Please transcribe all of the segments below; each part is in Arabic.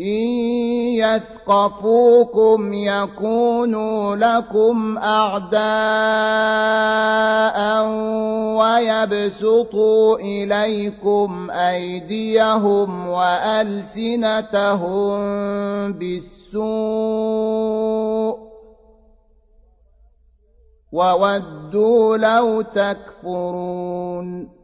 إن يثقفوكم يكونوا لكم أعداء ويبسطوا إليكم أيديهم وألسنتهم بالسوء وودوا لو تكفرون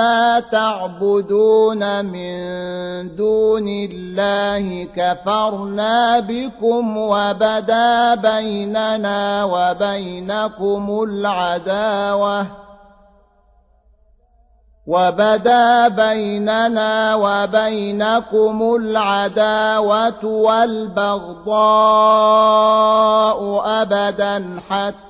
ومما تعبدون من دون الله كفرنا بكم وبدا بيننا وبينكم العداوة وبدا بيننا وبينكم العداوة والبغضاء أبدا حتى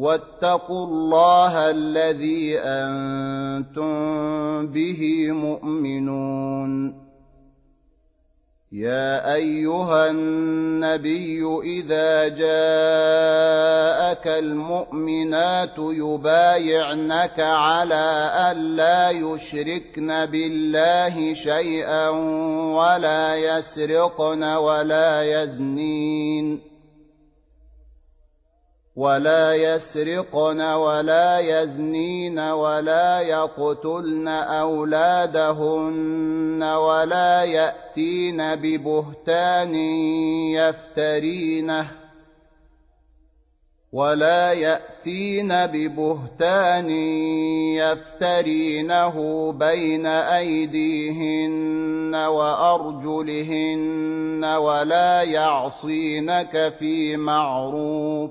واتقوا الله الذي أنتم به مؤمنون. يا أيها النبي إذا جاءك المؤمنات يبايعنك على الا يشركن بالله شيئا ولا يسرقن ولا يزنين. ولا يسرقن ولا يزنين ولا يقتلن أولادهن ولا يأتين ببهتان يفترينه ولا يأتين ببهتان يفترينه بين أيديهن وأرجلهن ولا يعصينك في معروف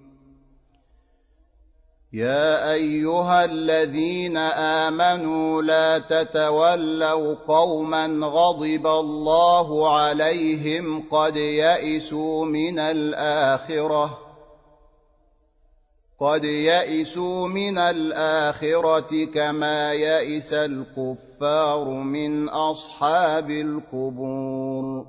يا ايها الذين امنوا لا تتولوا قوما غضب الله عليهم قد يئسوا من الاخره قد يئسوا من الاخره كما يئس الكفار من اصحاب القبور